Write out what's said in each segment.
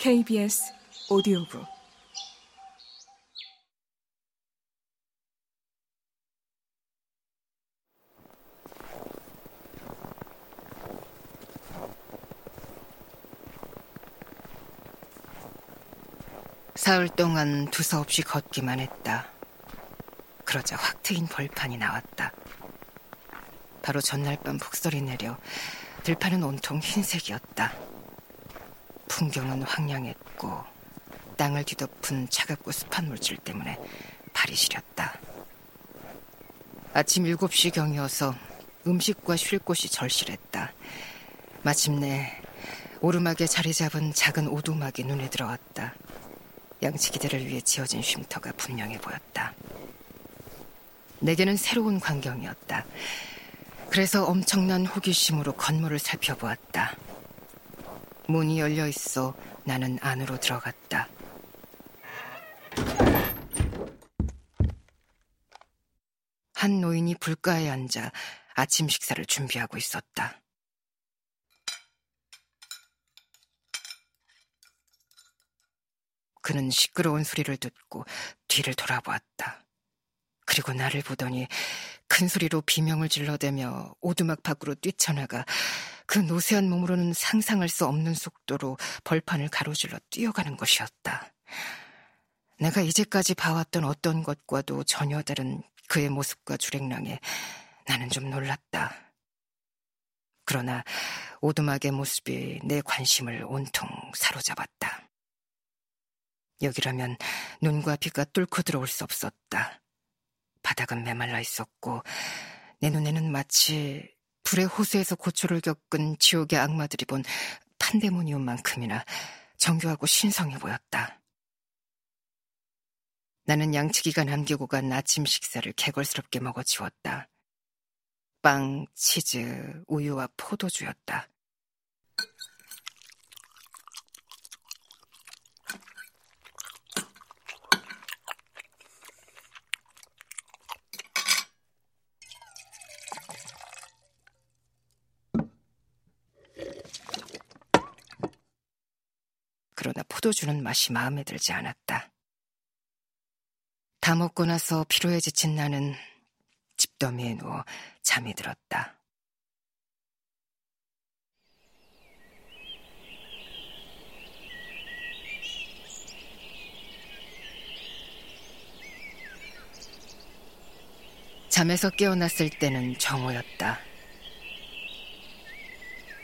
KBS 오디오북 사흘 동안 두서없이 걷기만 했다. 그러자 확 트인 벌판이 나왔다. 바로 전날 밤 폭설이 내려 들판은 온통 흰색이었다. 풍경은 황량했고 땅을 뒤덮은 차갑고 습한 물질 때문에 발이 시렸다. 아침 7시경이어서 음식과 쉴 곳이 절실했다. 마침내 오르막에 자리 잡은 작은 오두막이 눈에 들어왔다. 양치기들을 위해 지어진 쉼터가 분명해 보였다. 내게는 새로운 광경이었다. 그래서 엄청난 호기심으로 건물을 살펴보았다. 문이 열려 있어 나는 안으로 들어갔다. 한 노인이 불가에 앉아 아침 식사를 준비하고 있었다. 그는 시끄러운 소리를 듣고 뒤를 돌아보았다. 그리고 나를 보더니 큰 소리로 비명을 질러대며 오두막 밖으로 뛰쳐나가 그 노쇠한 몸으로는 상상할 수 없는 속도로 벌판을 가로질러 뛰어가는 것이었다. 내가 이제까지 봐왔던 어떤 것과도 전혀 다른 그의 모습과 주랭랑에 나는 좀 놀랐다. 그러나 오두막의 모습이 내 관심을 온통 사로잡았다. 여기라면 눈과 비가 뚫고 들어올 수 없었다. 바닥은 메말라 있었고 내 눈에는 마치 불의 호수에서 고초를 겪은 지옥의 악마들이 본 판데모니움만큼이나 정교하고 신성해 보였다. 나는 양치기가 남기고 간 아침 식사를 개걸스럽게 먹어치웠다. 빵, 치즈, 우유와 포도주였다. 나 포도주는 맛이 마음에 들지 않았다. 다 먹고 나서 피로에 지친 나는 집더미에 누워 잠이 들었다. 잠에서 깨어났을 때는 정오였다.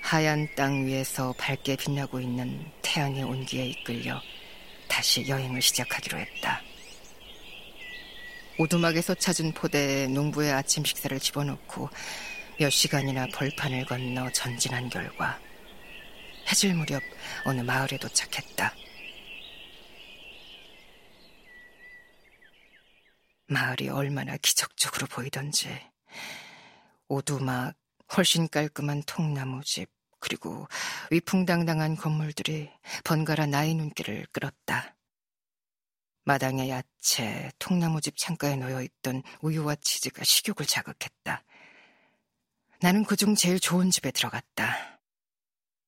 하얀 땅 위에서 밝게 빛나고 있는 태양의 온기에 이끌려 다시 여행을 시작하기로 했다. 오두막에서 찾은 포대에 농부의 아침 식사를 집어넣고 몇 시간이나 벌판을 건너 전진한 결과 해질 무렵 어느 마을에 도착했다. 마을이 얼마나 기적적으로 보이던지 오두막, 훨씬 깔끔한 통나무집, 그리고 위풍당당한 건물들이 번갈아 나의 눈길을 끌었다. 마당의 야채, 통나무집 창가에 놓여 있던 우유와 치즈가 식욕을 자극했다. 나는 그중 제일 좋은 집에 들어갔다.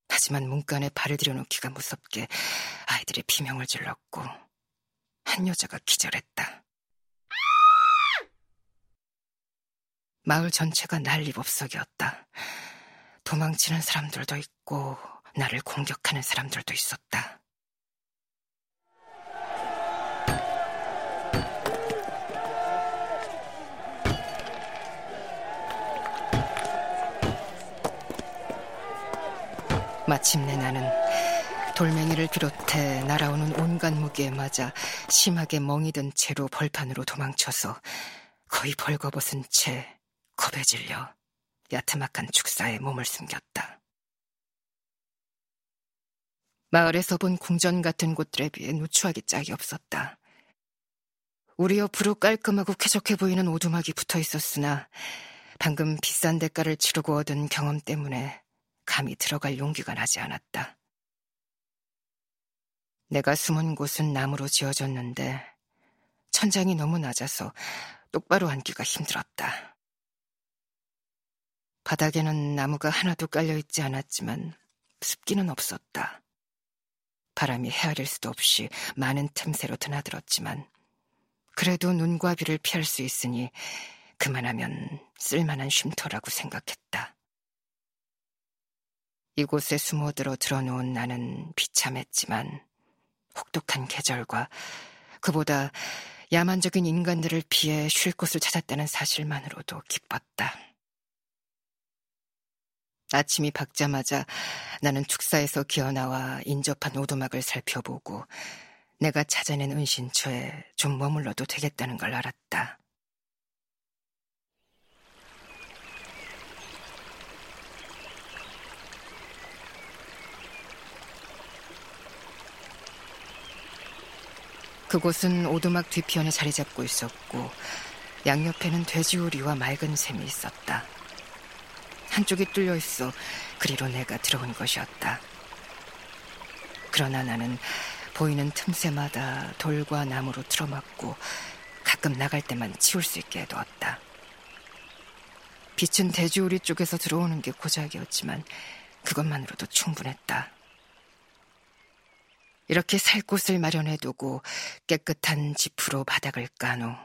하지만 문간에 발을 들여놓기가 무섭게 아이들이 비명을 질렀고 한 여자가 기절했다. 마을 전체가 난리법석이었다. 도망치는 사람들도 있고 나를 공격하는 사람들도 있었다. 마침내 나는 돌멩이를 비롯해 날아오는 온갖 무기에 맞아 심하게 멍이 든 채로 벌판으로 도망쳐서 거의 벌거벗은 채 겁에 질려 야트막한 축사에 몸을 숨겼다. 마을에서 본 궁전 같은 곳들에 비해 누추하기 짝이 없었다. 우리 옆으로 깔끔하고 쾌적해 보이는 오두막이 붙어 있었으나 방금 비싼 대가를 치르고 얻은 경험 때문에 감히 들어갈 용기가 나지 않았다. 내가 숨은 곳은 나무로 지어졌는데 천장이 너무 낮아서 똑바로 앉기가 힘들었다. 바닥에는 나무가 하나도 깔려 있지 않았지만 습기는 없었다. 바람이 헤아릴 수도 없이 많은 틈새로 드나들었지만 그래도 눈과 비를 피할 수 있으니 그만하면 쓸만한 쉼터라고 생각했다. 이곳에 숨어들어 들어놓은 나는 비참했지만 혹독한 계절과 그보다 야만적인 인간들을 피해 쉴 곳을 찾았다는 사실만으로도 기뻤다. 아침이 밝자마자 나는 축사에서 기어나와 인접한 오두막을 살펴보고 내가 찾아낸 은신처에 좀 머물러도 되겠다는 걸 알았다. 그곳은 오두막 뒤편에 자리 잡고 있었고 양옆에는 돼지우리와 맑은 샘이 있었다. 한쪽이 뚫려 있어 그리로 내가 들어온 것이었다. 그러나 나는 보이는 틈새마다 돌과 나무로 틀어막고 가끔 나갈 때만 치울 수 있게 해두었다. 빛은 돼지우리 쪽에서 들어오는 게 고작이었지만 그것만으로도 충분했다. 이렇게 살 곳을 마련해두고 깨끗한 지프로 바닥을 깐 후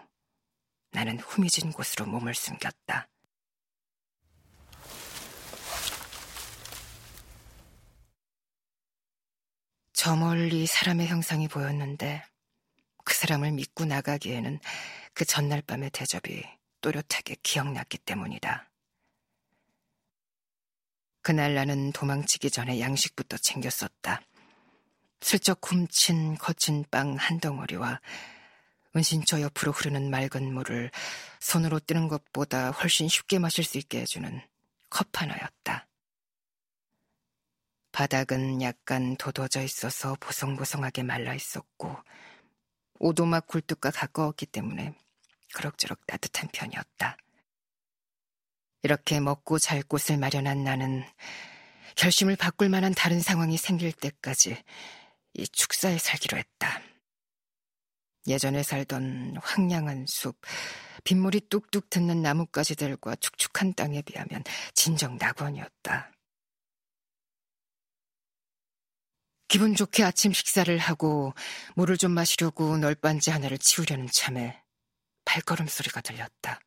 나는 후미진 곳으로 몸을 숨겼다. 저 멀리 사람의 형상이 보였는데 그 사람을 믿고 나가기에는 그 전날 밤의 대접이 또렷하게 기억났기 때문이다. 그날 나는 도망치기 전에 양식부터 챙겼었다. 슬쩍 훔친 거친 빵 한 덩어리와 은신처 옆으로 흐르는 맑은 물을 손으로 뜨는 것보다 훨씬 쉽게 마실 수 있게 해주는 컵 하나였다. 바닥은 약간 도도져 있어서 보송보송하게 말라 있었고 오도막 굴뚝과 가까웠기 때문에 그럭저럭 따뜻한 편이었다. 이렇게 먹고 잘 곳을 마련한 나는 결심을 바꿀 만한 다른 상황이 생길 때까지 이 축사에 살기로 했다. 예전에 살던 황량한 숲, 빗물이 뚝뚝 듣는 나뭇가지들과 축축한 땅에 비하면 진정 낙원이었다. 기분 좋게 아침 식사를 하고 물을 좀 마시려고 널빤지 하나를 치우려는 참에 발걸음 소리가 들렸다.